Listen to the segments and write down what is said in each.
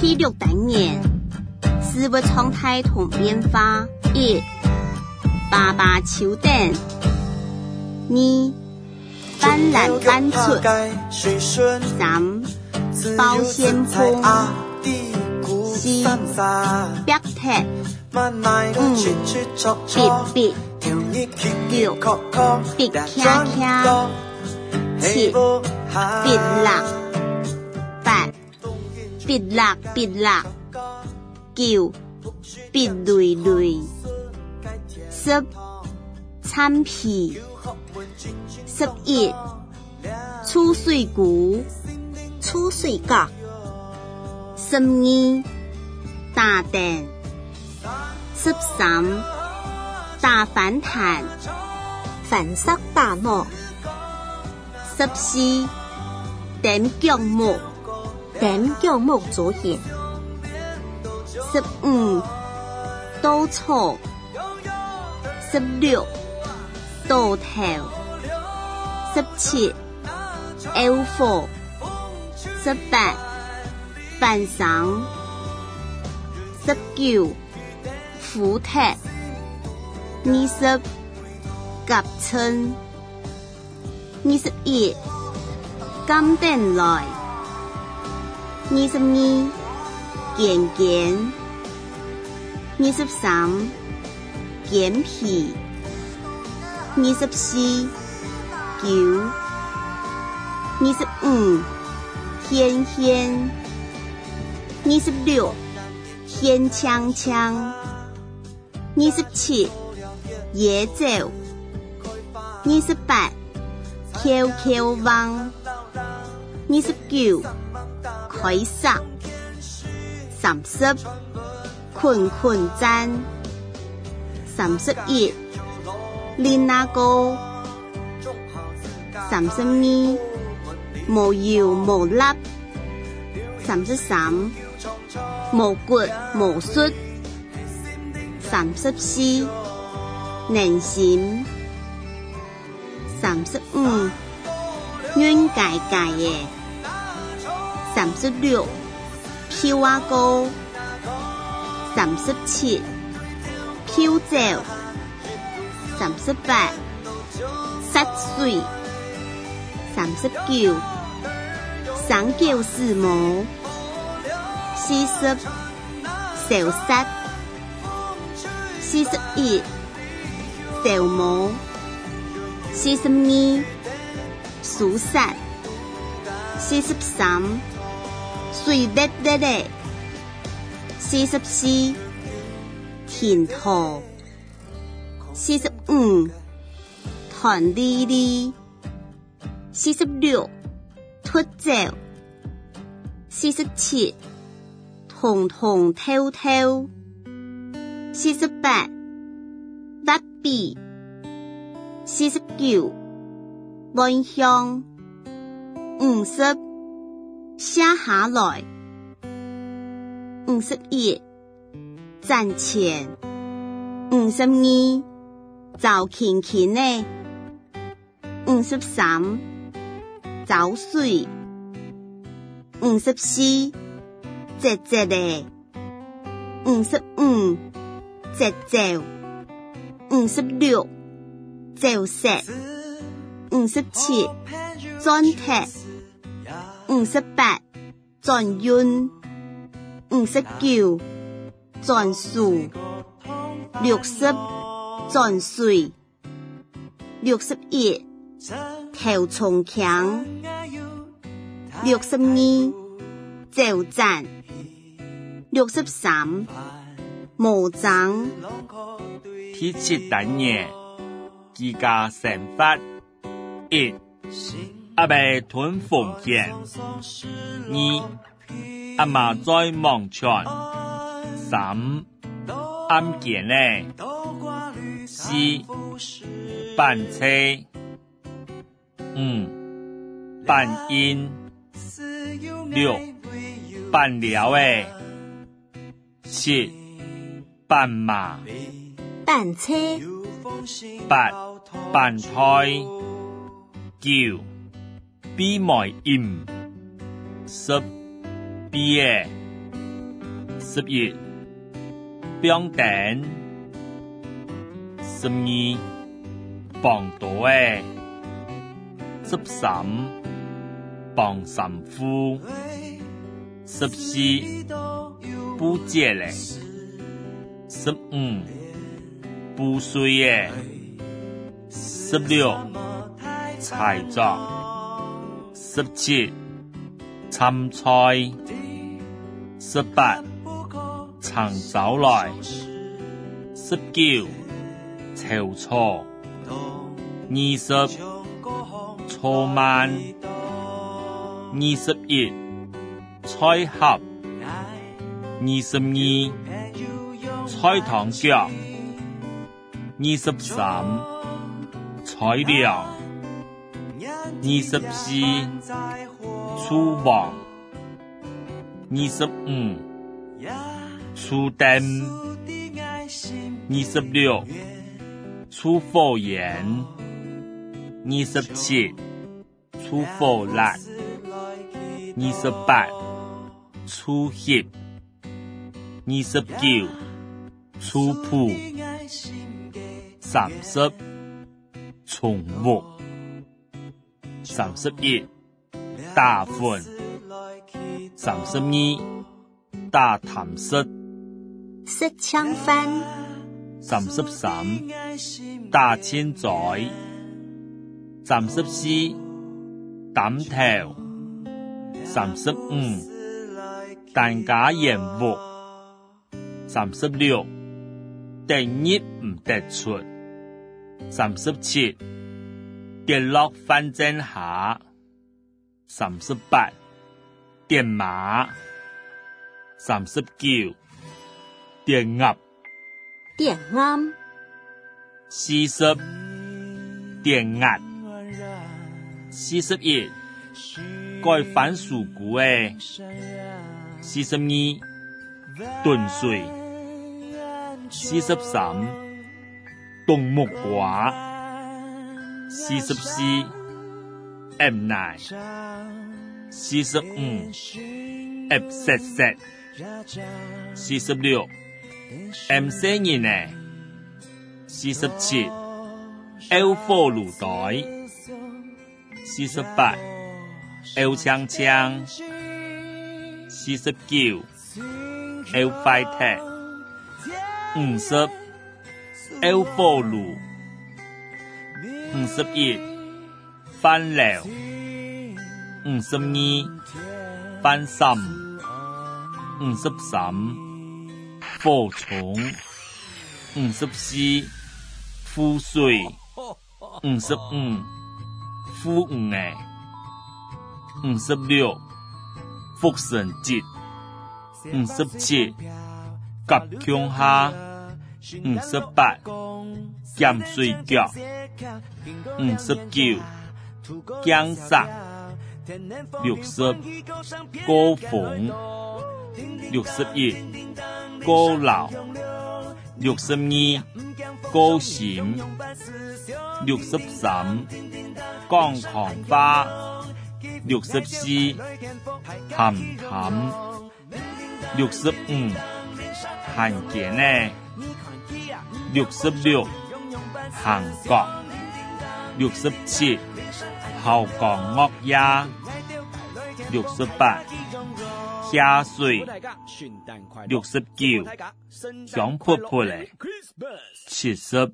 第六单元，事物常态同变化。一、爸爸手电。二、斑兰斑出。三、保鲜铺。四、白铁。五、笔笔。六、笔卡卡。七、笔蜡。笔蜡笔蜡，九笔累累，十参皮，十一出水龟，出水角，十二打蛋，十三打翻弹，反色大糯，十四点脚木。点脚木做茧，十五稻草，十六稻头，十七甌火，十八翻身，十九斧头，二十夹称，二十一甘电来。二十二，剪剪；二十三，剪皮；二十四，揪；二十五，牵牵；二十六，牵枪枪；二十七，野走；二十八，QQ 网；二十九。开杀，三十困困赞，三十一练那个，三十二无油无粒，三十三无骨无术，三十四能行，三十五软解解的。三十六，飘啊高；三十七，飘走；三十八，杀水；三十九，三九四毛；四十，小杀；四十一，小毛；四十二，苏杀；四十三。水滴滴的，四十四，田土，四十五，团粒粒，四十六，秃鷲，四十七，铜铜透透，四十八，笔笔，四十九，蚊香，五十。写下来，五十一赚钱，五十二找钱钱呢，五十三找水，五十四节节的，五十五节奏，五十六走石，五十七钻铁。五十八转运，五十九转数，六十转水，六十一头重强，六十二走赞，六十三无章。第七单元，自家生发一。阿爸吞风剑，二阿妈在忙船，三暗剑嘞，四板车，五板音，六板料诶，七板马，板车，八板胎，九。闭麦音，十毕业十一，标顶，十二，磅多诶，十三，磅三夫，十四，不借嘞，十五，不税诶，十六，菜作，十七，参菜，十八。长走来，十九，潮错，二十，错慢，二十一，菜合，二十二，菜糖脚，二十三，菜料，二十四，厨房，二十五。初登二十六，出火焰二十七，出火辣二十八，出血二十九，出铺三十，重复。三十一，打粉三十二，打痰湿。色枪翻，三十三，打千载，三十四，担头，三十五，单家盐屋，三十六，得入唔得出，三十七，跌落翻正下，三十八，电马，三十九。电压，电鸭，四十，电压，四十一，该番薯菇诶，四十二，炖水，四十三，冬木瓜，四十四 m 奶四十五 abcd 四十六 M C 二呢四十七 l four 路袋四十八 l 枪枪。四十九 l five ten 五十 l four 乳五十一，翻了，五十二，翻三，五十三。火虫五十四，覆水五十五，覆五诶，五十六，福神节五十七，甲强下五十八，咸水脚五十九，姜杀六十，高峰六十一。高楼六十二，高闪六十三，江棠花六十四，咸淡六十五，罕见呢六十六，韩国六十七，后港恶鸭六十八。加水六十九，香扑扑嘞，七十，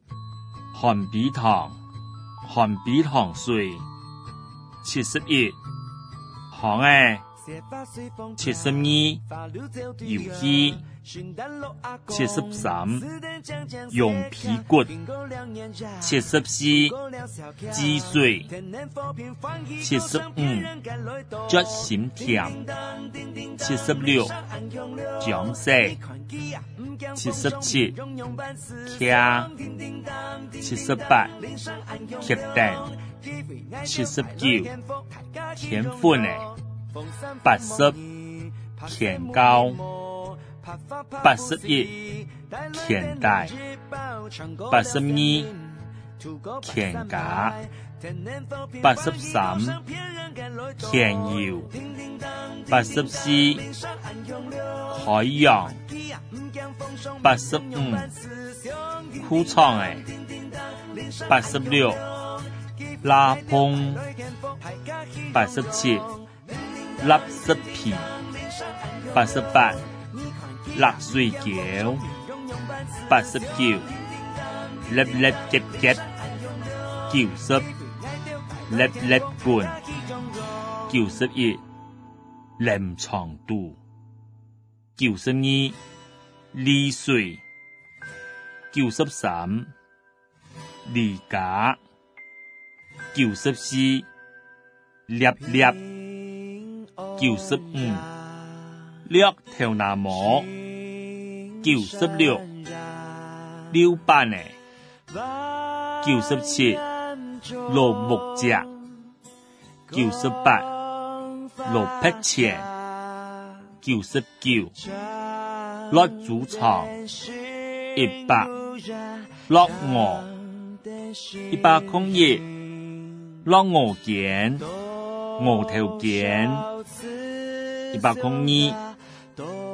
寒碧糖，寒碧糖水，七十一，糖诶，七十二，游戏，七十三，用皮骨，七十四，鸡水，七十五，竹心甜，七十六，姜丝，七十七，茄，七十八，桔蛋，七十九，甜粉诶，八十，甜糕。八十一，甜带；八十二，甜架；八十三，甜油；八十四，海洋，八十五，枯仓诶，八十六，拉风，八十七，垃圾皮，八十八，六水桥，八十九，粒粒结结，九十，粒粒滚，九十一。临床度九十二，利水九十三，利假九十四，粒粒九十五，略条那么九十六，溜板呢九十七，罗木甲九十八。六匹钱，九十九，六主场，一百，落鹅，一百空叶，落鹅肩，鹅头肩，一百空二，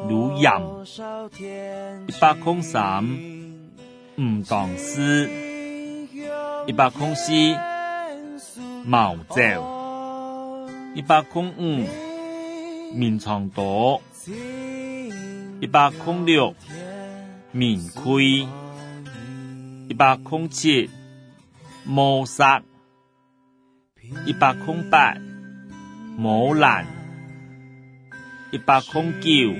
卤盐，一百空三，唔当丝，一百空四，毛皱。一百空五，面长多；一百空六，面亏；一百空七，毛杀；一百空八，毛烂；一百空九，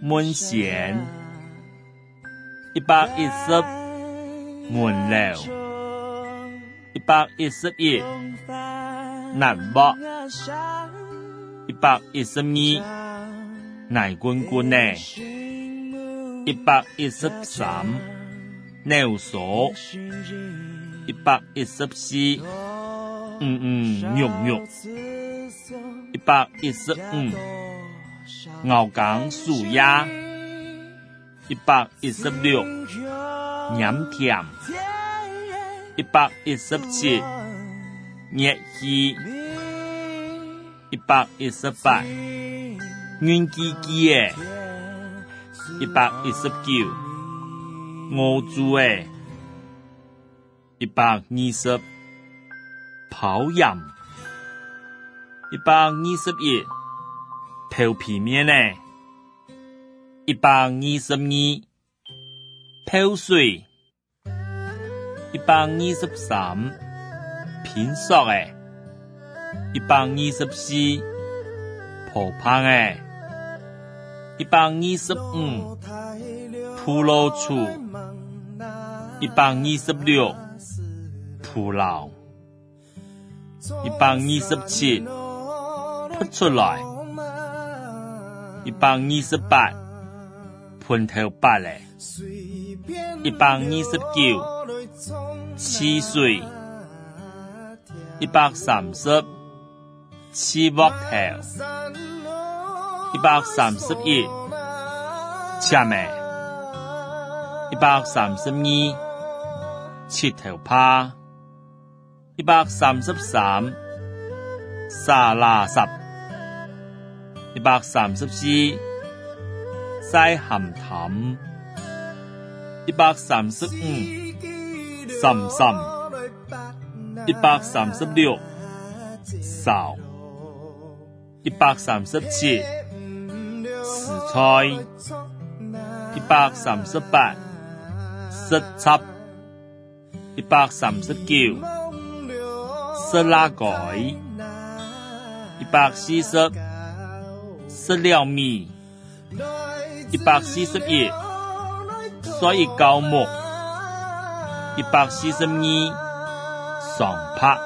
闷咸；一百一十，门楼；一百一十一。难剥一百一十二，奶滚滚呢，一百一十三，尿索，一百一十四，嗯嗯，肉肉，一百一十五，熬缸树鸭，一百一十六，盐甜，一百一十七。热气一百一十八，软唧唧诶，一百一十九，鹅猪诶，一百二十，泡盐，一百二十一，泡皮面诶，一百二十二，泡水，一百二十三。品索诶，一百二十四，破胖诶，一百二十五，铺路处，一百二十六，铺老，一百二十七，扑出来，一百二十八，盘头八诶，一百二十九，七岁。一百三十，七木头；一百三十一，切梅；一百三十二，七头趴；一百三十三，沙拉什；一百三十四，西咸淡；一百三十五，深深。一百三十六，芍；一百三十七，蓍菜；一百三十八，蒔插；一百三十九，色拉改；一百四十，色料米；一百四十一，所以高木；一百四十二。上拍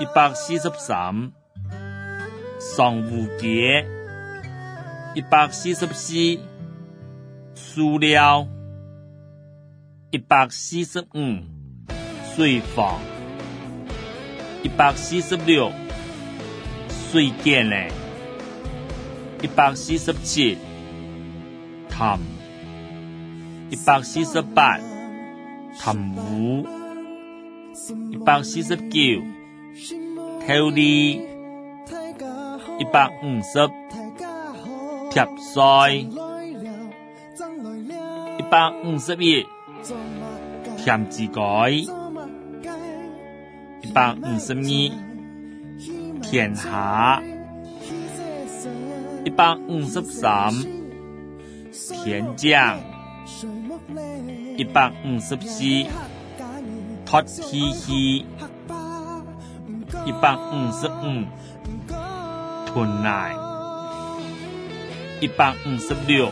一百四十三，上乌节一百四十四，塑料一百四十五，水房一百四十六，水电嘞一百四十七，谈一百四十八，痰污。一百四十九，头里一一百五十，贴腮，一百五十一，添枝改，一百五十二，天下，一百五十三，天将，一百五十四，托希希，一百五十五。吞奶一百五十六，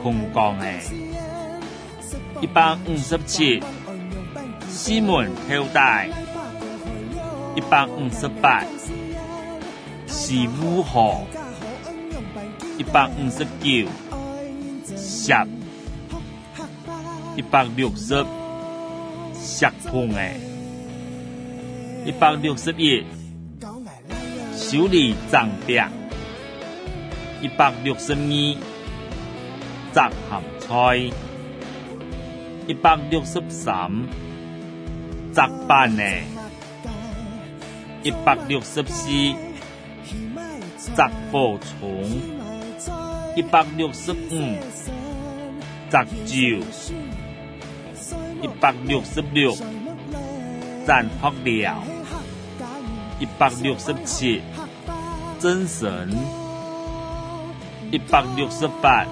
通江诶，一百五十七，西门跳带，一百五十八，西乌河，一百五十九，石，一百六十，石通诶，一百六十一。修理长壁，一百六十二；杂咸菜，一百六十三；杂板呢，一百六十四；杂货虫，一百六十五；杂酒，一百六十六；蘸喝料，一百六十七。真神一百六十八，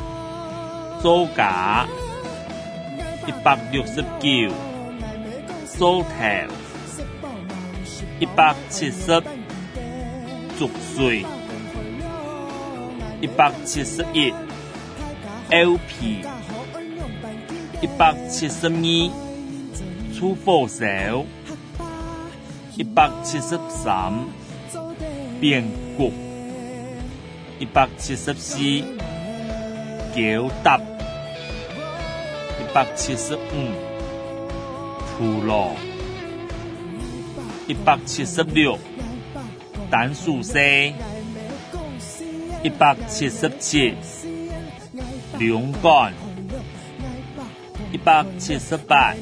周嘎一百六十九，周头一百七十，竹穗一百七十一，LP 一百七十二，出货少一百七十三，变故。一百七十四，九搭，一百七十五，土罗，一百七十六，单数 C，一百七十七，两杆，一百七十八，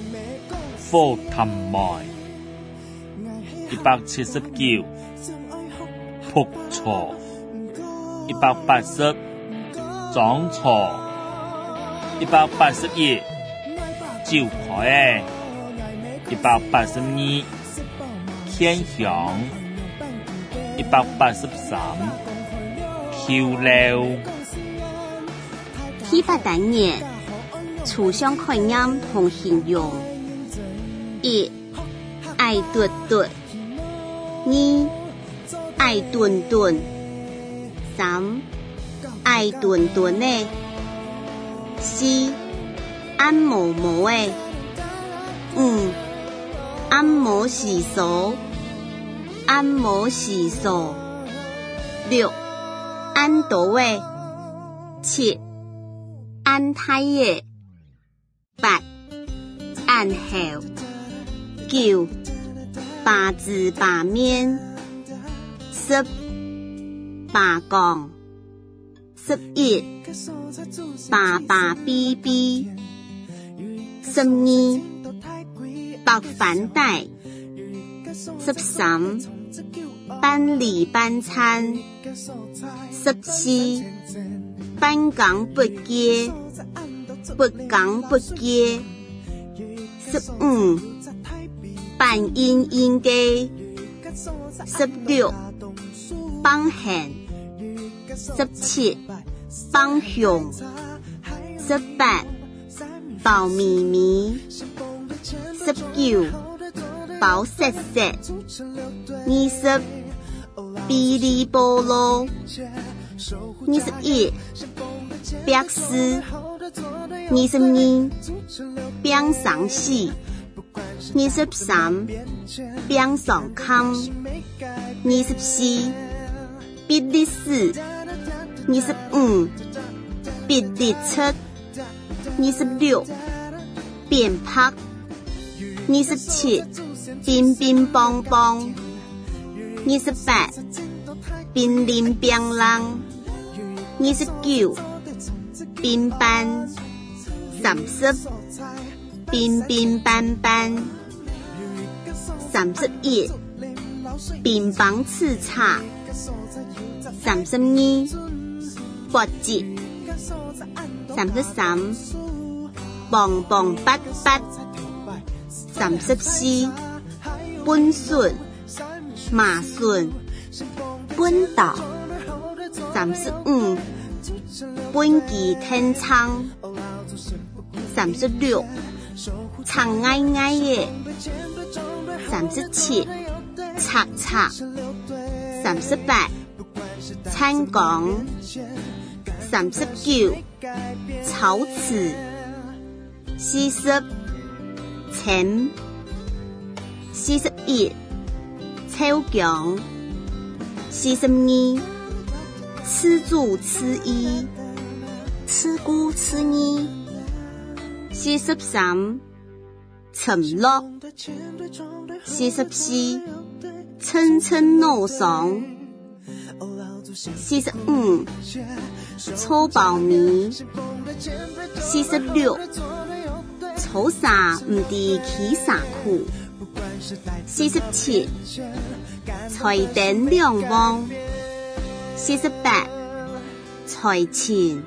火炭麦，一百七十九，扑错。一百八十，装错；一百八十一，酒开；一百八十二，天香；一百八十三，漂流。第八单元，抽象概念同形容：一，爱嘟嘟；二，爱顿顿。三爱顿顿的，四按摩摩的，五按摩洗手，按摩洗手，六安倒位，七安胎耶，八安后，九八字八面，十八杠，十一八八 B B，十二八反带，十三班里班餐。十四，半讲不接，不讲不接，十五，半阴阴嘅，十六，半闲。十七，帮凶；十八，保咪咪；十九，保色色；二十，哔哩波啰；二十一，白丝；二十二，变上戏；二十三，变上康；二十四，比利时。二十五，别列出；二十六，变拍；二十七，乒乒乓乓；二十八，乒铃乒啷；二十九，乒乓；三十，乒乒乓乓；三十一，乒乓叱咤。三十二，搏击，三十三，棒棒噡噡，三十四，本顺，麻顺，本岛，三十五，本季天仓，三十六，长矮矮的，三十七，擦擦，三十八。参讲三十九，草词四十，请四十一，超强四十二，吃住吃一，吃菇吃二，四十三，沉落四十四，蹭蹭脑爽。四十五，搓苞米。四十六，粗啥唔地起啥苦。四十七，财丁两旺。四十八，财前。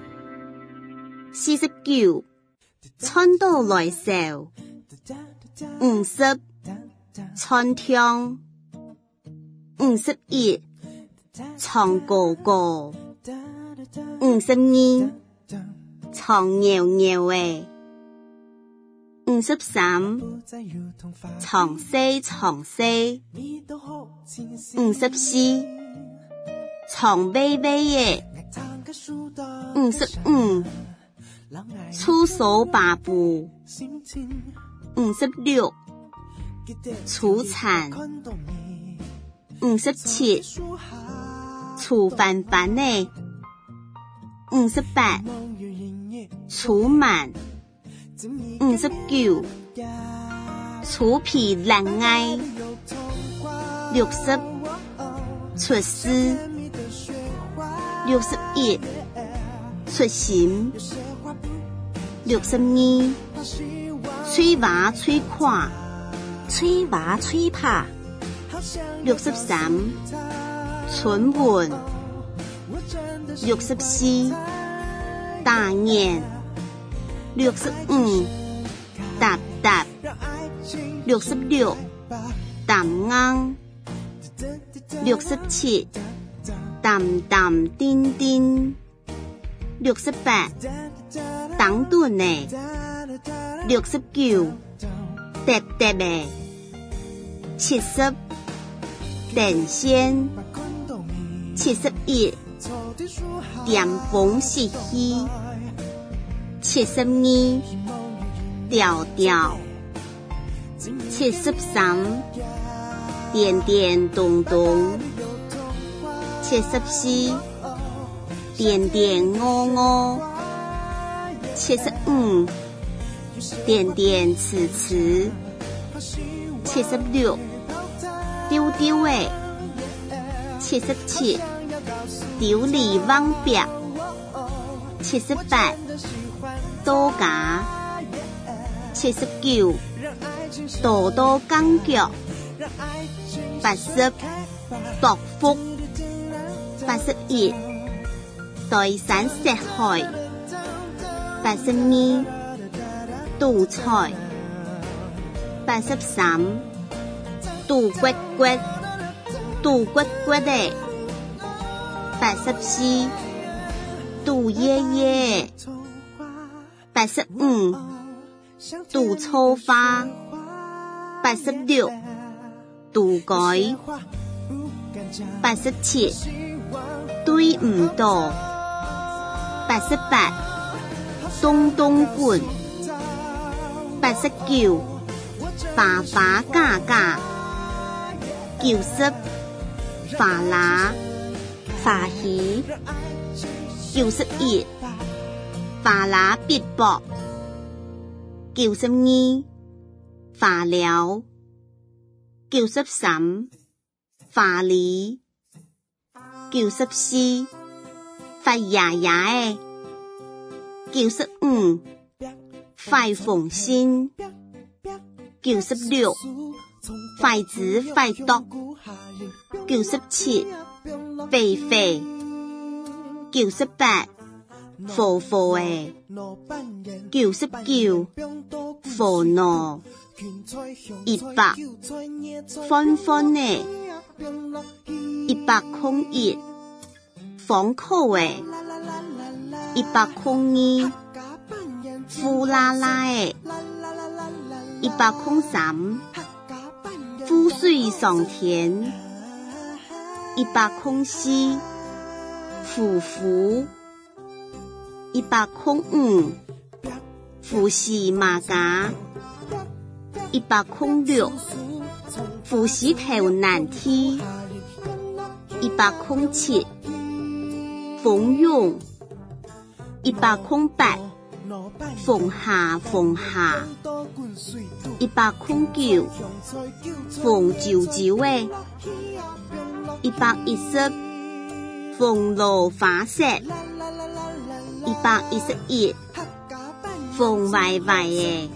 四十九，春到来时。五十，春天。五十一。唱哥哥，五十二，唱尿尿诶，五十三，唱西唱西，五十四，唱微微的，五十五，粗手把布，五十六，粗残，五十七。粗烦烦的，五十八；粗慢，五十九；粗皮烂爱，六十；出师，六十一；出行，六十二；吹娃吹垮，吹娃吹怕，六十三。春运，六十四，大年，六十五，哒哒，六十六，淡硬，六十七，淡淡丁丁，六十八，当顿呢，六十九，哒哒的，七十，电线。七十一，点风细细；七十二，调调；七十三，点点咚咚；七十四，点点喔喔；七十五，点点呲呲；七十六，丢丢诶。七十七，丢里忘表；七十八，多加；七十九，多多讲脚；八十，独福；八十一，对山石海；八十二，独财；八十三，独骨骨。杜骨骨的，八十四，杜爷爷，八十五，杜粗花，八十六，杜改，八十七，对唔到，八十八，东东滚，八十九，爸爸嘎嘎，九十。法拉，法喜，九十一，法拉必博，九十二，法疗，九十三，法理，九十四，法牙牙诶，九十五，法缝线，九十六，筷子，筷刀。九十七，肥肥。九十八，火火诶；九十九，火恼；一百，欢欢诶；一百空一，丰口的；一百空二，呼啦啦诶；一百空三，富水上天；一百空四。虎符一百空五，虎视马家。一百空六，虎视头难梯一百空七，蜂拥一百空八，凤下凤下一百空九，凤啾啾诶一百一十。凤罗花色，一百一十一；凤歪歪的，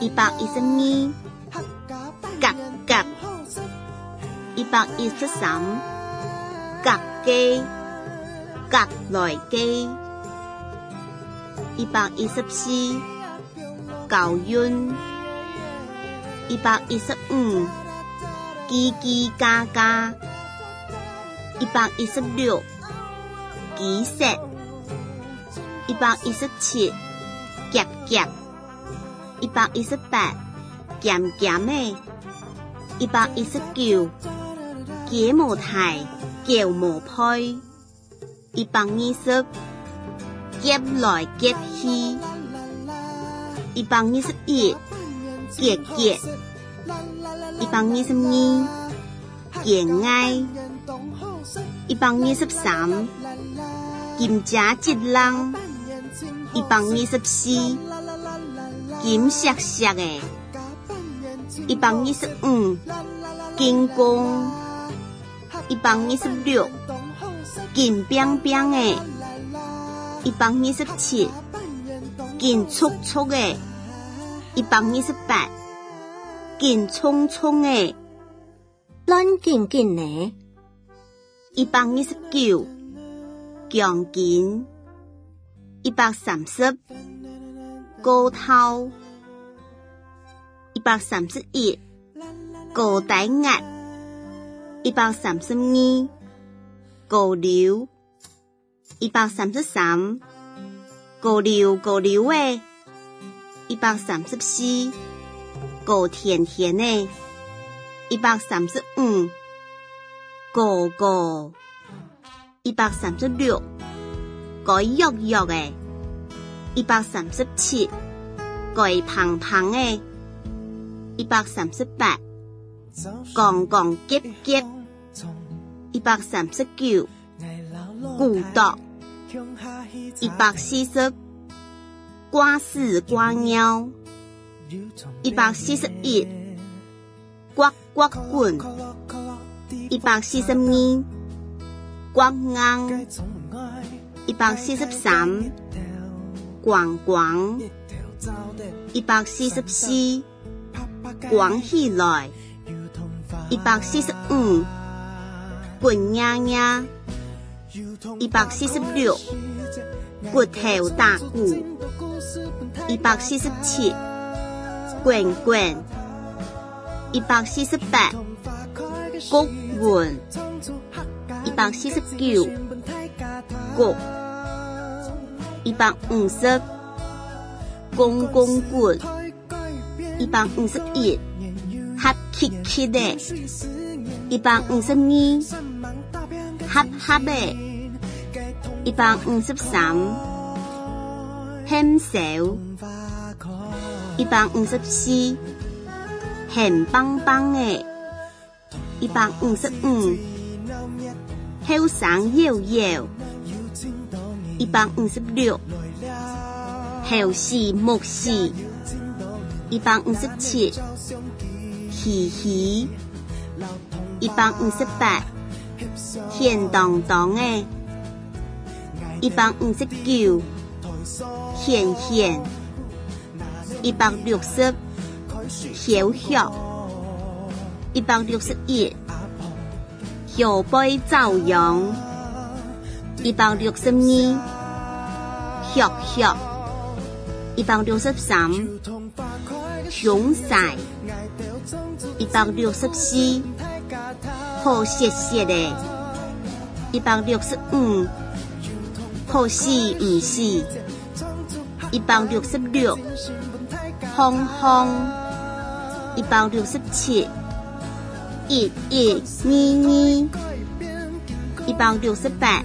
一百一十二；格格，一百一十三；格机，格来机，一百一十四；高韵，一百一十五；叽叽嘎嘎。一百一十六，鸡色；一百一十七，夹夹；一百一十八，咸咸的；一百一十九，鸡毛太，叫毛配；一百二十，夹来夹去；一百二十一，夹夹；一百二十二，夹爱。一百二十三，金家吉郎；一百二十四，金闪闪的；一百二十五，金光；一百二十六，金冰冰的；一百二十七，金簇簇的；一百二十八，金葱葱的，咱紧紧的。一百二十九，强筋；一百三十，高头；一百三十一，高带压；一百三十二，高流；一百三十三，高流高流诶；一百三十四，高甜甜诶；一百三十五。高高，一百三十六，该肉肉的；一百三十七，该胖胖的；一百三十八，杠杠结结；一百三十九，孤独；一百四十，挂屎挂尿；一百四十一，呱呱滚。一百四十二，光硬；一百四十三，光光；一百四十四，光起来；一百四十五，滚呀呀；一百四十六，骨头打鼓；一百四十七，滚滚；一百四十八，谷。滚一百四十九，过一百五十，公公滚一百五十一，哈气气的，一百五十二，哈哈的，一百五十三，很少，一百五十四，很棒棒的。一百五十五，后生摇摇；一百五十六，后是木是，一百五十七，嘻嘻，一百五十八，甜当当诶，一百五十九，甜甜，一百六十，小小，一百六十一，小杯照阳。一百六十二，血血；一百六十三，雄仔；一百六十四，好谢谢嘞；一百六十五，好是唔是？一百六十六，红红；一百六十七，一一二二；一百六十八。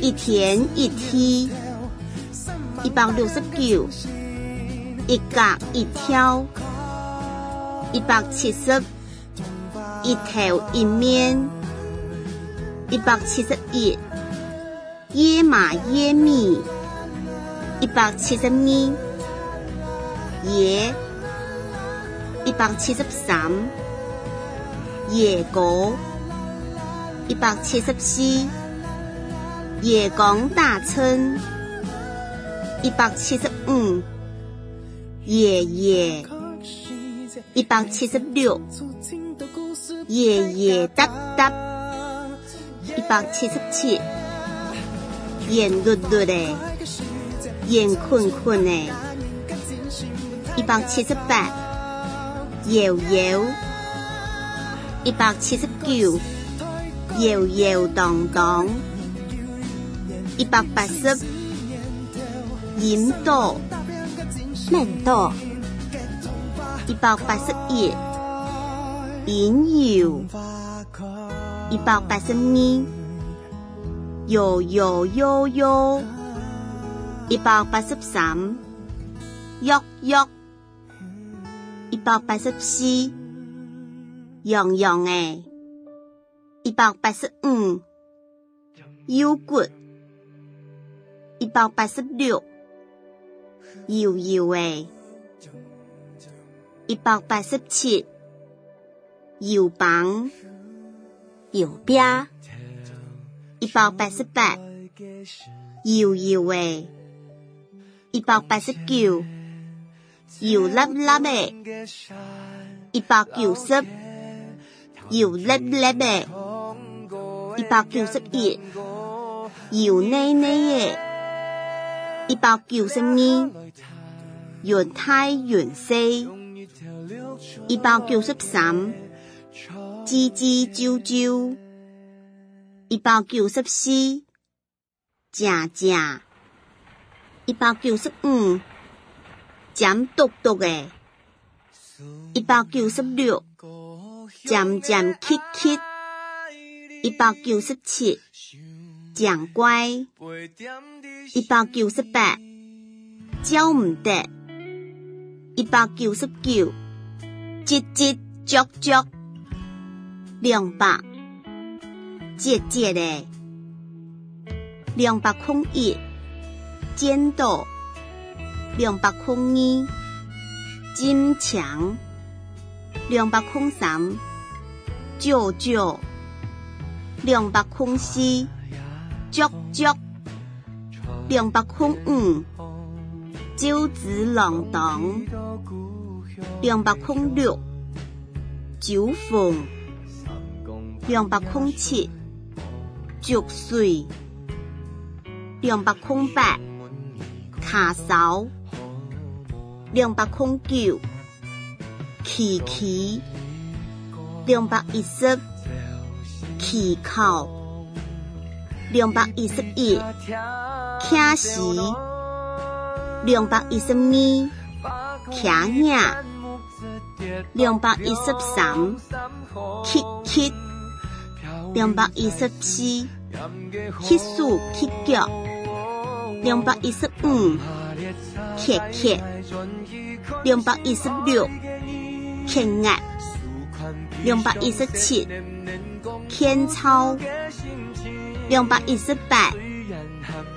一天一天，一百六十九，一格一挑，一百七十，一头一面，一百七十一，野马野米，一百七十二，野，一百七十三，野果。一百七十四，夜光大春；一百七十五，爷爷；一百七十六，爷爷哒哒；一百七十七，圆碌碌的，圆困困的；一百七十八，摇摇；一百七十九。摇摇荡荡，一百八十，引导，慢导，一百八十一，引诱，一百八十二，摇摇摇摇，一百八十三，喐喐，一百八十四，洋洋诶。一百八十五，腰骨；一百八十六，摇摇诶；一百八十七，摇棒；摇柄；一百八十八，摇摇诶；一百八十九，摇粒粒诶；一百九十，二，缘太缘细；一百九十三，吱吱啾啾；一百九十四，正正；一百九十五，尖笃笃诶；一百九十六，尖尖曲曲。一百九十七，讲乖；一百九十八，教唔得；一百九十九，吱吱啾啾；两百，姐姐嘞；两百空一，尖刀；两百空二，金强；两百空三，舅舅。两百空四，足足；两百空五，招子郎当；两百空六，酒凤；两百空七，粥水；两百空八，卡嫂；两百空九，琪琪；两百一十。气口，两百一十一，卡西，两百一十二，卡亚，两百一十三，七七，两百一十四，七数七脚，两百一十五，克克，两百一十六，克压，两百一十七。天超两百一十八，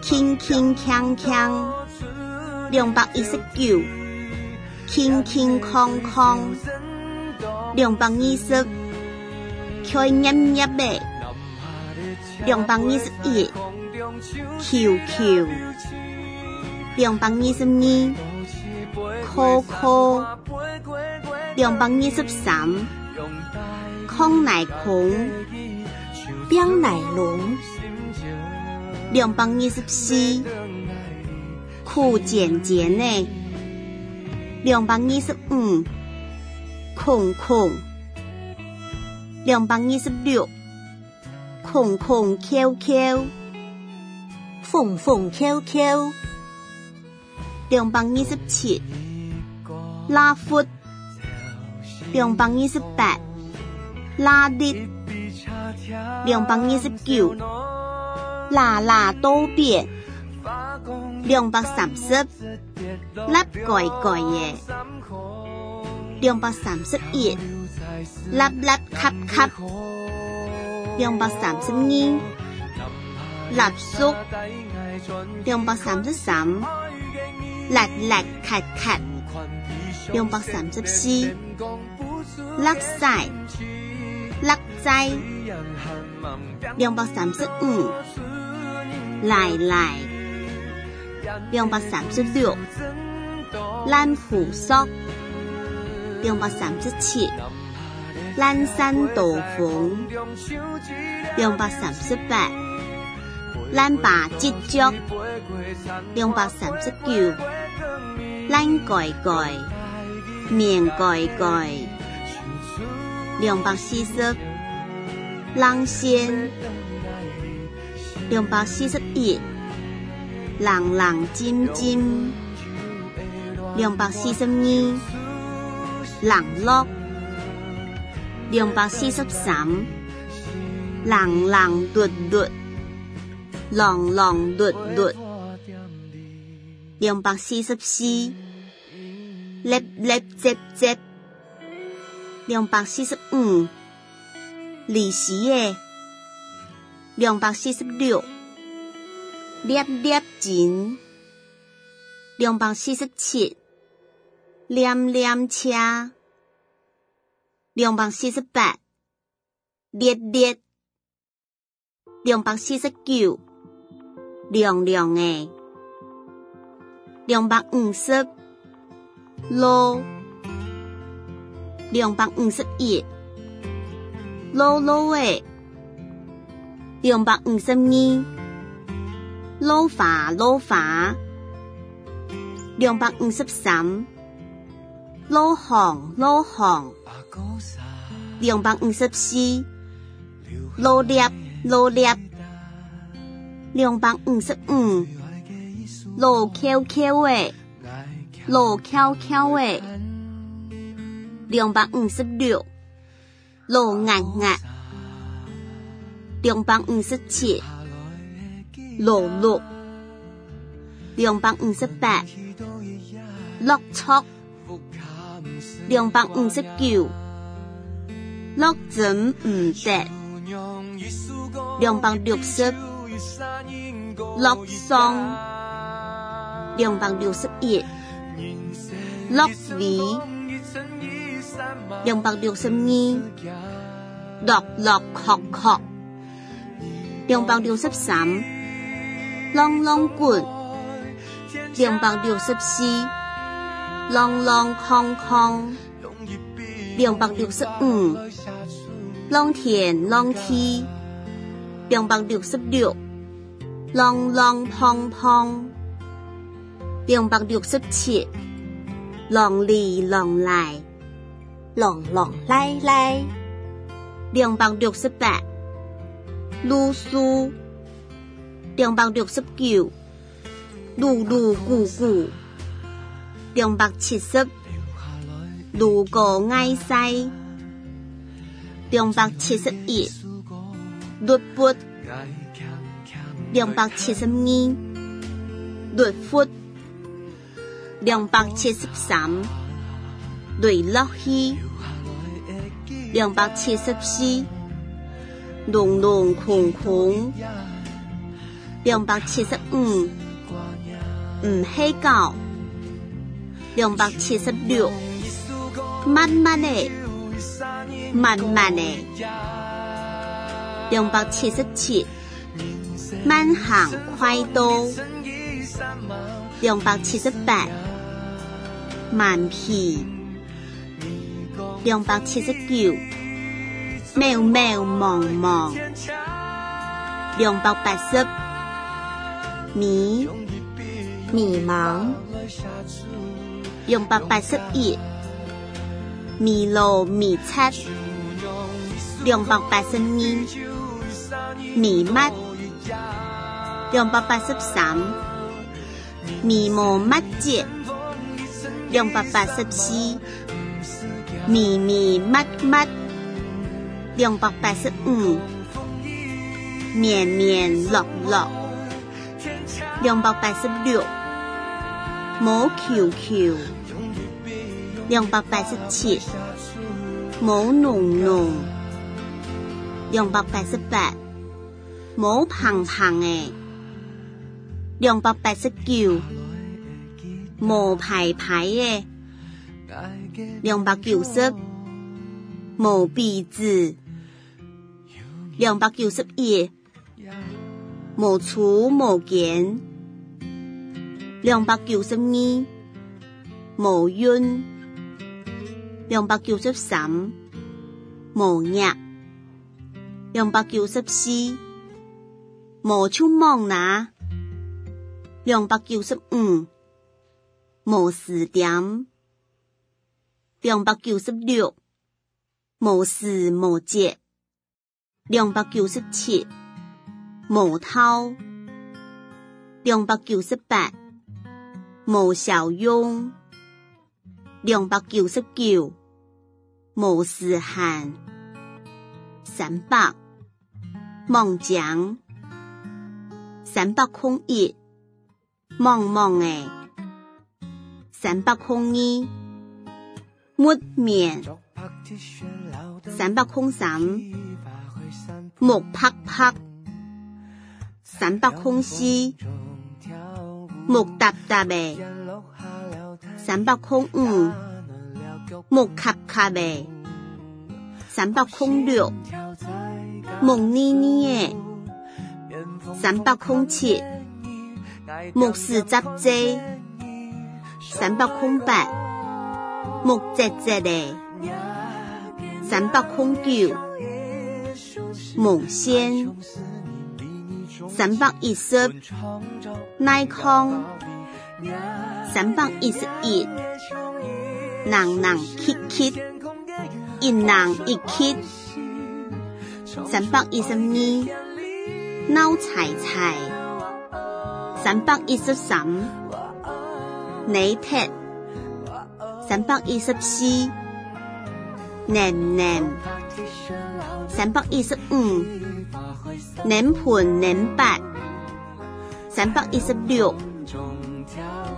轻轻锵锵，两百一十九，轻轻空空，两百二十，开音一百，两百二十一，QQ，两百二十二，QQ，两百二十三，空内空，边内龙。两百二十四，苦渐渐呢，两百二十五，空空，两百二十六，空空 QQ，缝缝 QQ，两百二十七，拉阔，两百二十八，拉低，两百二十九。啦啦多变，两百三十，甩盖盖耶，两百三十一，甩甩卡卡，两百三十二，甩缩，两百三十三，甩甩卡卡，两百三十四，甩晒，甩在，两百三十五。来来，两百三十六，烂胡索，两百三十七，烂山道风，两百三十八，烂把节脚，两百三十九，烂盖盖，面盖盖，两百四十，浪线。两百四十一，冷冷尖尖；两百四十二，冷落；两百四十三，冷冷嘟嘟，冷冷嘟嘟；两百四十四，粒粒接接；两百四十五，利息耶。两百四十六，捏捏紧；两百四十七，黏黏车；两百四十八，热热；两百四十九，亮亮诶；两百五十，啰；两百五十一，啰啰的。两百五十二，老花老花；两百五十三，老行老行；两百五十四，老裂老裂；两百五十五，老翘翘的，老翘翘的；两百五十六，老硬硬。两百五十七，六六；两百五十八，六错；两百五十九，落枕唔得；两百六十，六双；两百六十一，六尾；两百六十二，六六确确。两百六十三，浪浪滚；两百六十四，浪浪空空；两百六十五，浪田浪梯；两百六十六，浪浪碰碰；两百六十七，浪里浪来，浪浪来来；两百六十八。噜苏，两百六十九，噜噜咕咕，两百七十，噜个爱塞，两百七十一，律拨，两百七十二，律豁，两百七十三，雷落去，两百七十四。浓浓空空，两百七十五，唔黑狗，两百七十六，慢慢的，慢慢的，两百七十七，慢行快到，两百七十八，慢皮，两百七十九。渺渺茫茫，两百八十，迷迷茫，两百八十一，迷路迷测，两百八十二，迷乜，两百八十三，迷雾乜节，两百八十四，迷迷乜乜，两百八十五，绵绵络络，两百八十六。毛球球，两百八十七；毛浓浓，两百八十八；毛胖胖诶，两百八十九；毛排排诶，两百九十；毛鼻子，两百九十一；无粗毛尖。两百九十二，毛韵；两百九十三，无热；两百九十四，无出毛拿；两百九十五，毛词典；两百九十六，无时无节；两百九十七，毛涛；两百九十八。毛小用，两百九十九；毛时限，三百；忙将，三百空一；忙忙诶，三百空二；木棉，三百空三；木拍拍，三百空四。木搭搭的，三百空五；木卡卡的，三百空六；木妮妮的，三百空七；木四杂杂，三百空八；木节节的，三百空九；木仙。三百一十，耐康，三百一十一，人人乞乞，一人一乞，三百一十二，脑菜菜，三百一十三，内特，三百一十四，黏黏，三百一十五。年盘年八，三百一十六；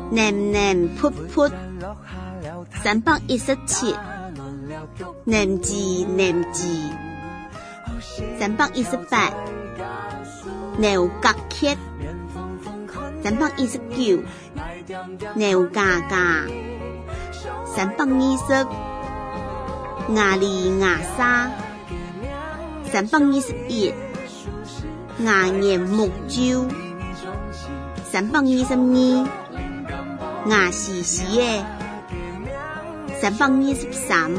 年年噗噗，三百一十七；年字年字，三百一十八；牛角 ket，三百一十九；牛嘎嘎，三百二十；牙里牙沙，三百二十一。牙年木珠，三百二十二；牙时时诶，三百二十三；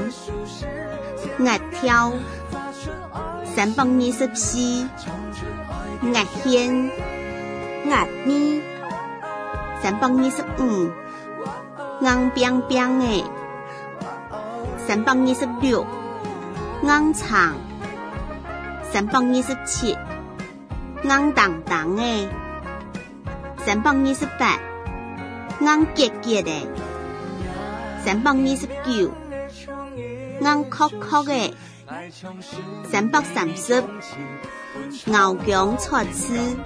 牙挑，三百二十四；牙线，牙咪，三百二十五；硬冰冰诶，三百二十六；硬长，三百二十七。硬当当的，三百二十八；硬结结的，三百二十九；硬壳壳的，三百三十；牛强出刺，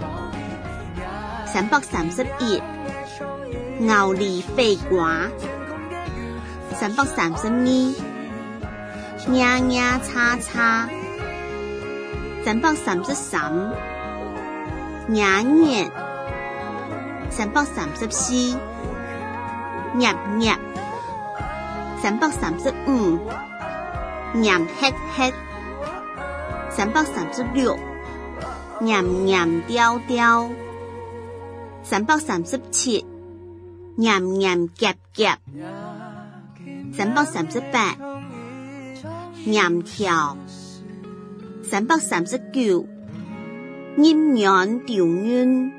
三百三十一；牛里飞瓜，三百三十二；牙牙叉叉，三百三十三。年年。三百三十四，年年三百三十五，年黑黑。三百三十六，年年雕雕三百三十七，年年夹夹。三百三十八，年条三百三十九。阴阳调阴，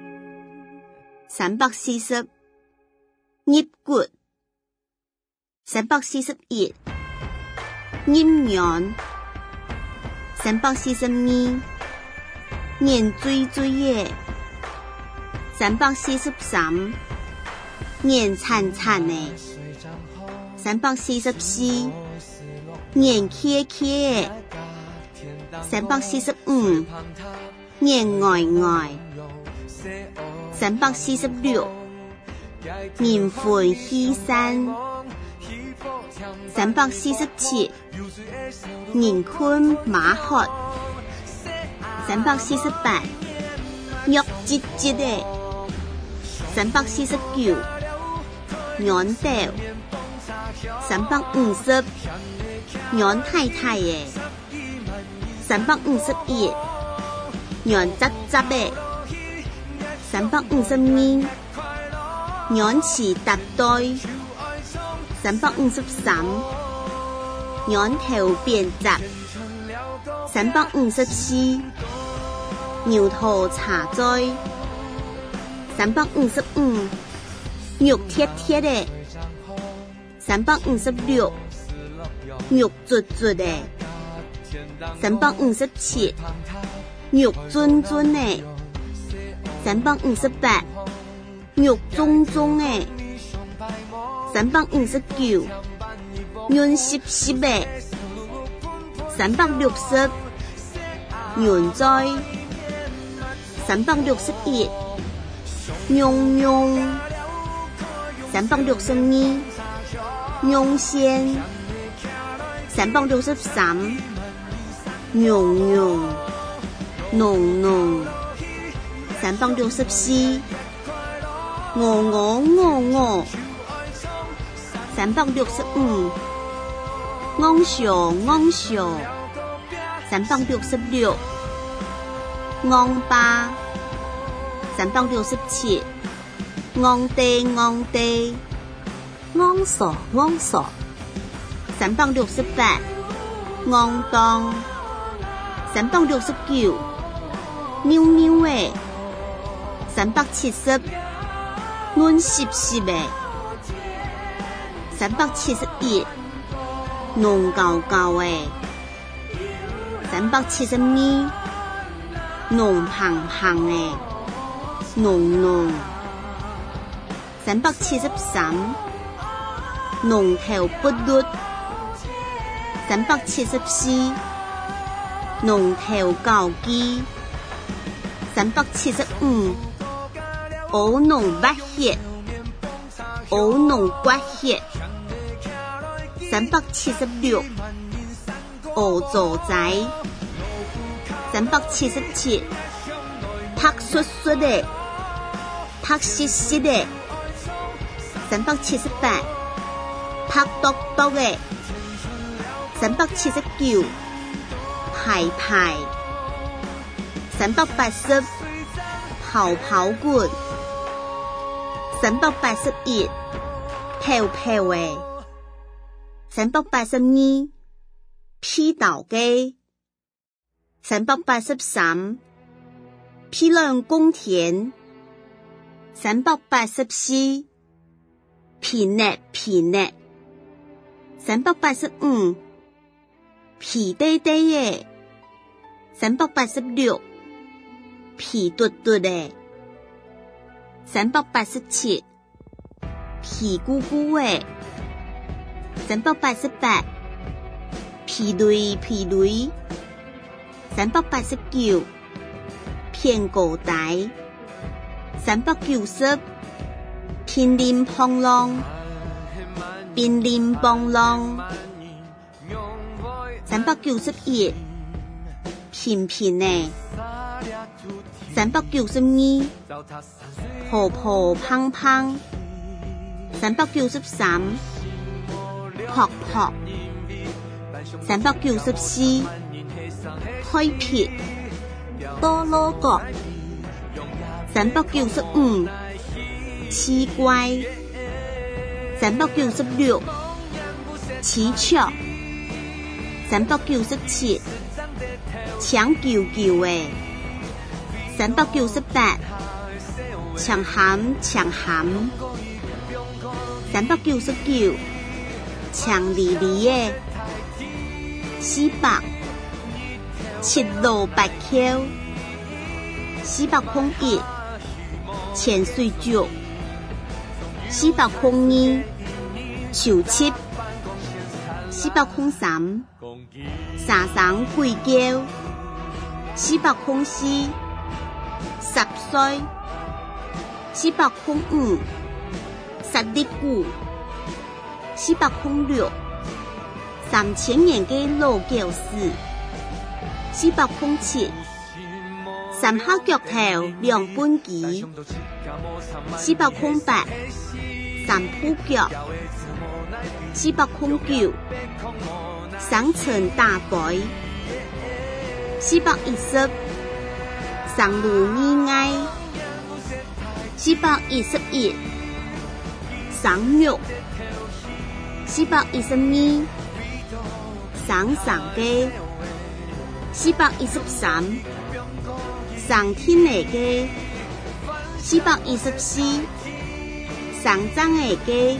三百四十，入骨，三百四十一，入园，三百四十二，年追追嘅，三百四十三，年残残嘅，三百四十四，年缺缺三百四十五，年呆呆。三百四十六，人魂稀散；三百四十七，年困马渴；三百四十八，肉唧唧的；三百四十九，软豆；三百五十，软太太的；三百五十一，软扎扎的。三百五十二，软词搭对；三百五十三，软头变杂；三百五十四，牛头茶嘴；三百五十五，肉贴贴的；三百五十六，肉足足的；三百五十七，肉尊尊的。三百五十八，肉中中诶；三百五十九，软湿湿诶；三百六十，软在；三百六十一，溶溶；三百六十二，溶鲜；三百六十三，溶溶，浓浓。三百六十四，鹅鹅鹅鹅；三百六十五，昂首昂首；三百六十六，昂巴；三百六十七，昂地昂地；昂索昂索；三百六十八，昂当；三百六十九，喵喵诶。三百七十，软湿湿的；三百七十一，浓高高的；三百七十二，浓胖胖的，浓浓；三百七十三，浓头不绿；三百七十四，浓头高肌；三百七十五。乌龙白血，乌龙刮血，三百七十六，乌祖仔，三百七十七，白雪雪的，白湿湿的，三百七十八，白嘟嘟的，三百七十九，排排，三百八十，跑跑滚。三百八十一，飘飘诶；三百八十二，披头鸡；三百八十三，批量公田；三百八十四，皮内皮内；三百八十五，皮堆堆诶；三百八十六，皮嘟嘟的。三百八十七，皮鼓鼓的；三百八十八，皮雷皮雷；三百八十九，偏狗呆；三百九十，乒铃乓啷，乒铃乓啷；三百九十一，平平诶。三百九十二，婆婆胖胖；三百九十三，婆婆；三百九十四，开撇。多罗角；三百九十五，奇怪；三百九十六，奇巧；三百九十七，强九九诶。三百九十八，长咸长咸，三百九十九，强离离的。四百，七路八口，四百空一，潜水竹，四百空二，树七，四百空三，三三贵娇，四百空四，十岁。四百空五，十里古；四百空六，三千年的老教师；四百空七，三下脚头两本机；四百空八，三铺脚；四百空九，三层大杯；四百一十，上路你爱，四百一十一，上六，四百一十二，上上街，四百一十三，上天的街，四百一十四，上张的街，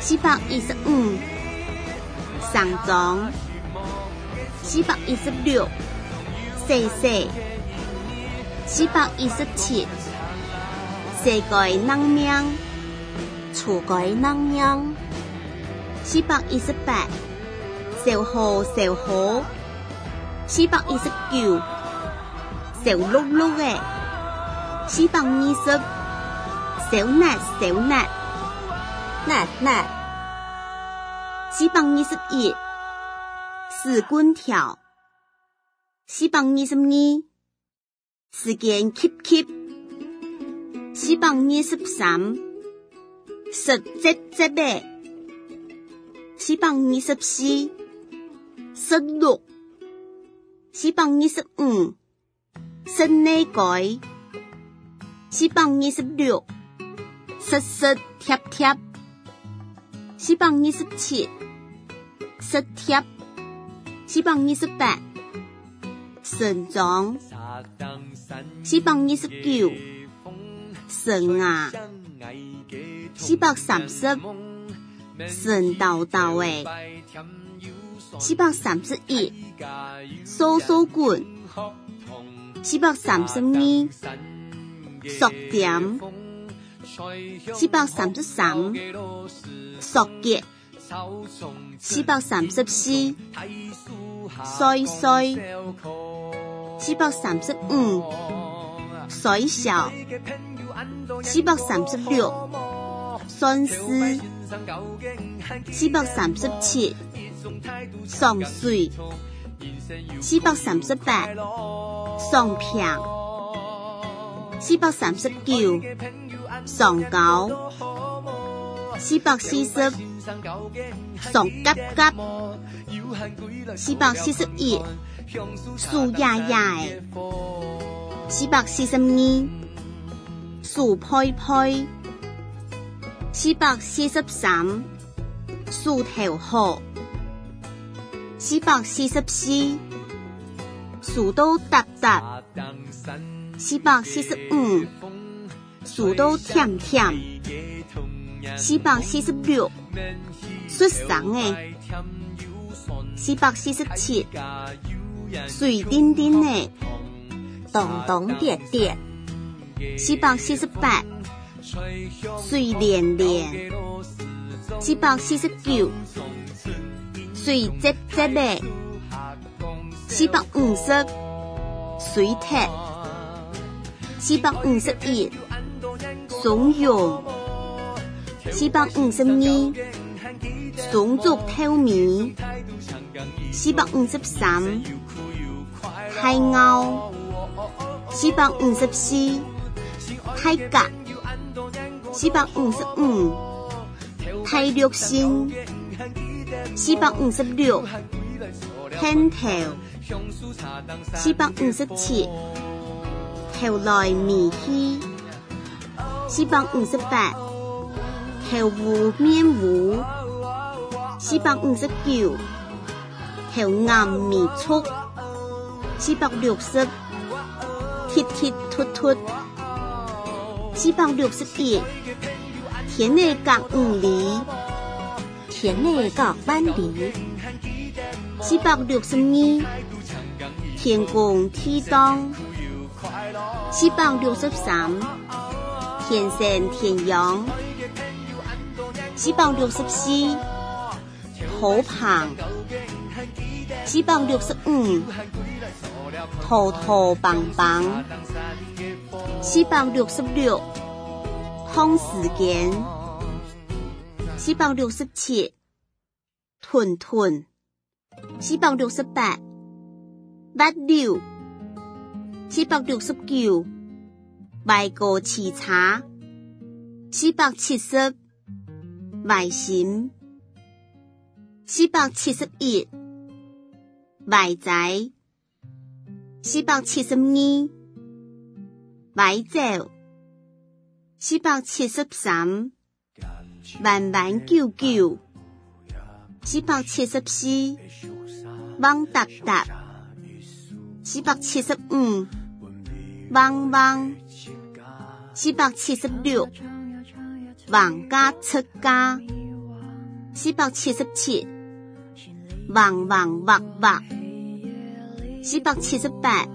四百一十五，上庄。四百一十六，细细；四百一十七，世界人名，初改人名；四百一十八，小河小河；四百一十九，小绿绿诶；四百二十，小难小难，难难；四百二十一。四棍条。四百二十二，时间 keep keep。四百二十三，十节节的；四百二十四，十六；四百二十五，十内改；四百二十六，实实贴贴；四百二十七，实贴；四百二十八，神装；四百二十九。神啊，四百三十，神道道诶，四百三十一，搜搜滚，四百三十二，缩点，四百三十三，缩结，四百三十四，衰衰，四百三十五，衰小。四百三十六，算丝；四百三十七，上水；四百三十八，上平；四百三十九，上高；四百四十，上急急；四百四十一，树丫丫；四百四十二。树配配，四百四十三，树头好，四百四十四，树都搭搭，四百四十五，树都甜甜，四百四十六，雪生诶，四百四十七，水叮叮诶，咚咚叠叠。四百四十八，水连连；四百四十九，水积积的；四百五十，水铁；四百五十一，怂恿；四百五十二，松竹透明；四百五十三，海鸥；四百五十四。太甲四百五十五，太六星四百五十六，天头四百五十七，头来米稀四百五十八，头乌面乌四百五十九，头岩米醋四百六十，铁铁突突。四百六十一，田内角五里，田内角万里。四百六十二，天公地当，四百六十三，天神天阳，四百六十四，土棚，四百六十五，土土棒棒，四百六十六，通时间，四百六十七，屯屯。四百六十八，八六；四百六十九，外国汽车；四百七十，外心；四百七十一，外仔；四百七十二，外走；四百七十三，万万九九；四百七十四。汪达达，四百七十五，汪汪，四百七十六，王家出家，四百七十七，汪汪哇哇，四百七十八，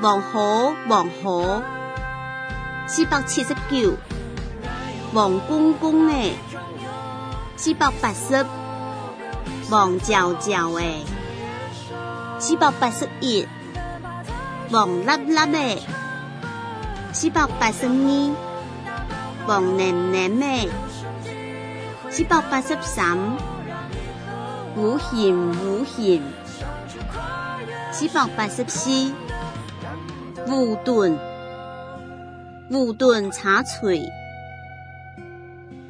王好王好，四百七十九，王公公诶，四百八十。王娇娇诶，四百八十一；王粒粒诶，四百八十二；王黏黏诶，四百八十三；无形无形，四百八十四；乌顿乌顿茶脆，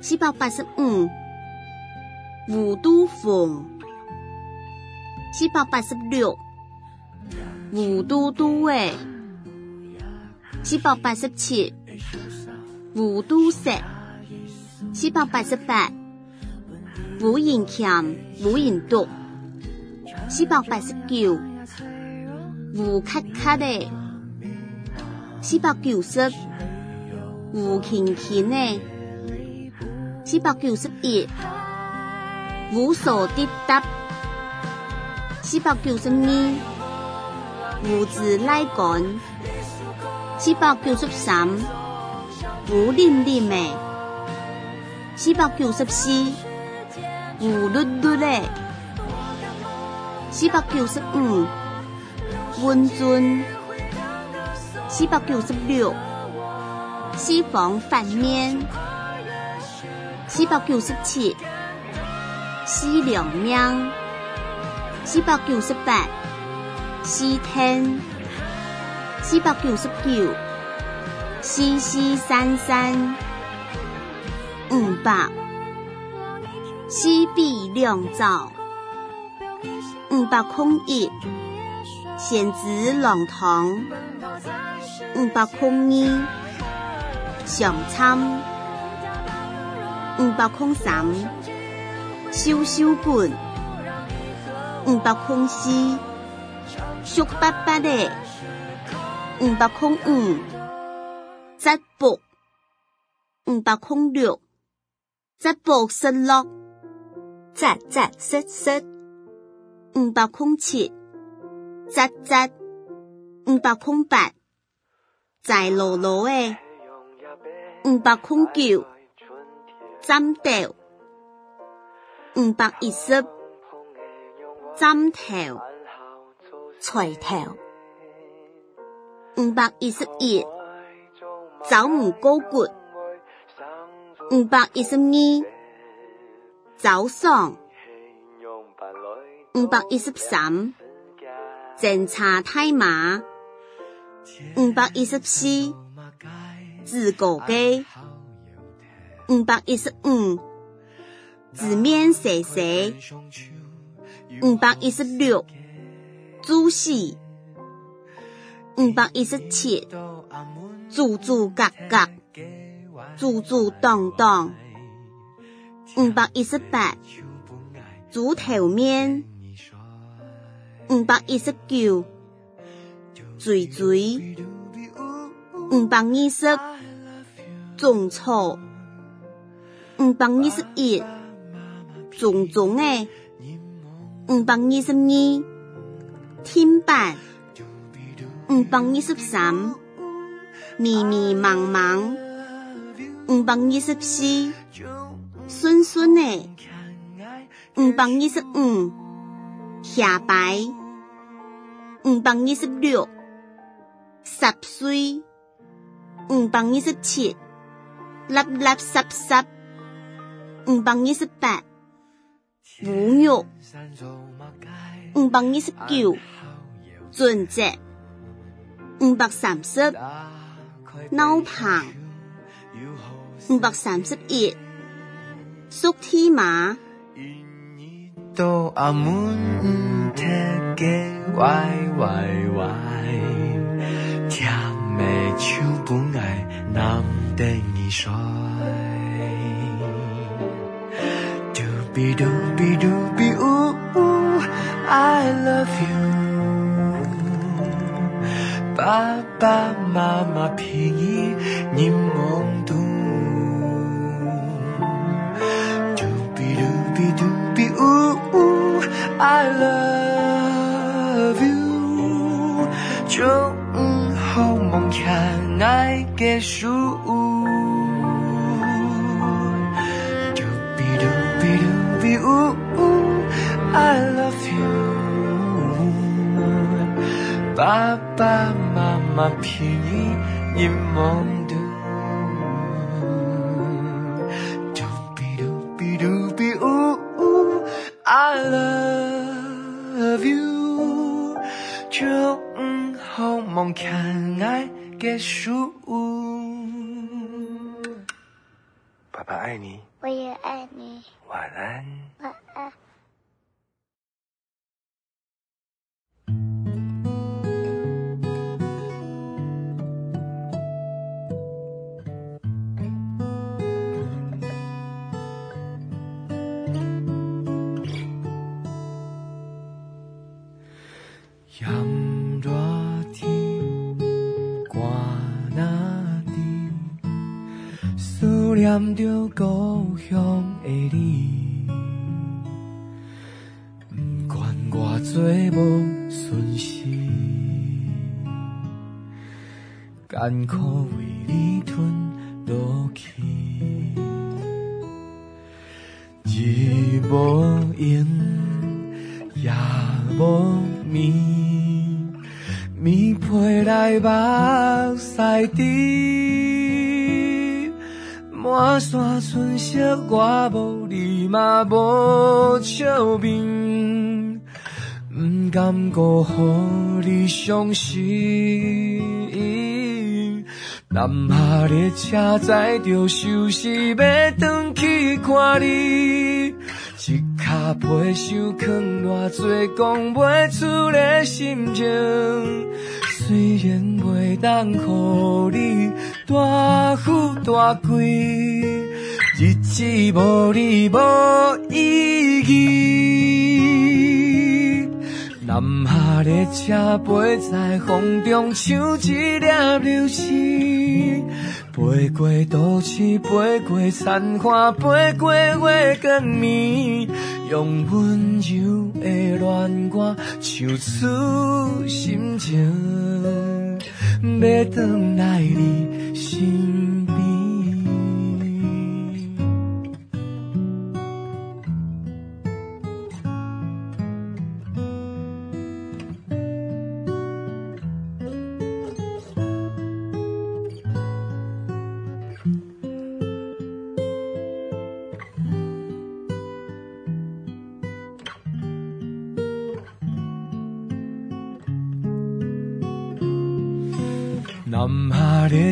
四百八十五。五都凤，四百八十六；五都都诶，四百八十七；五都石，四百八十八；五银强，五银独，四百八十九；五卡卡的，四百九十；五轻轻的，四百九十一。无所滴答，四百九十二；无字来干，四百九十三；无林林诶，四百九十四；无绿绿诶，四百九十五；温顺，四百九十六；西方反面，四百九十七。西凉命，四百九十八；西天，四百九十九；西西三三，五百；西壁两灶，五百空一；仙子龙堂，五百空二；上参，五百空三。修修棍，五百空四；熟八八的，五百空五；五百空六；杂薄十六；杂杂实实，五百空七；杂杂，五百空八；在罗罗的，五百空九；斩豆。五百一十，斩头，菜头。五百一十一，走唔高骨。五百一十二，早上。五百一十三，侦查太马。五百一十四，自个鸡。五百一十五。字面写写，五百一十六，主席，五百一十七，猪猪嘎嘎，猪猪当当，五百一十八，猪头面，五百一十九，嘴嘴，五百二十，种草，五百二十一，种种诶，五百二十二，天板，五百二十三，迷迷茫茫，五百二十四，酸酸的？五百二十五，下白，五百二十六，十岁，五百二十七，立立十十，五百二十八，五育，五百二十九，准则，五百三十，脑胖。岁，五百二十七。垃垃杂杂，五百二十八，侮辱，五百二十九，准则，五百三十，闹棚，五百三十一，缩天马。嘟比嘟比嘟比呜呜，I love you，爸爸妈妈偏依你梦嘟比嘟比呜呜，I love you，就好梦看爱结束。呜呜，I love you，爸爸妈妈偏依你梦度。嘟爱你，我也爱你。晚安。故乡的你，不管我做无顺时，艰苦我无你嘛无笑面，不甘辜负你伤心。南下列车载着休息，要转去看你，一脚皮箱藏偌多讲不出的心情。虽然袂当予你大富大贵，日子无你无意义。南下列车飞在风中，像一粒流星，飞过都市，飞过残花，飞过月光暝。用温柔的恋歌唱出心情，要回来你心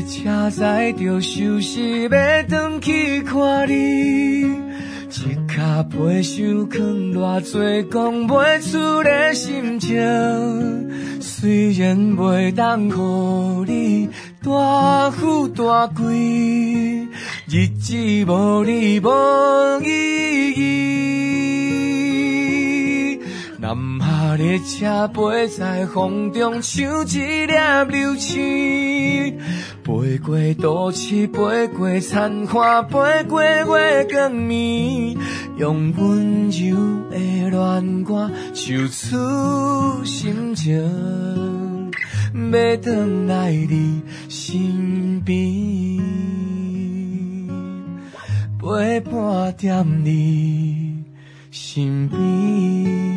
车载着休息，要转去看你，一脚皮箱藏偌多讲不出的心情。虽然袂当予你大富大贵，日子无你无意义。南下列车飞在风中，像一粒流星。飞过都市，飞过残花，飞过月光暝，用温柔的恋歌唱出心情，要回来你身边，陪伴在你身边。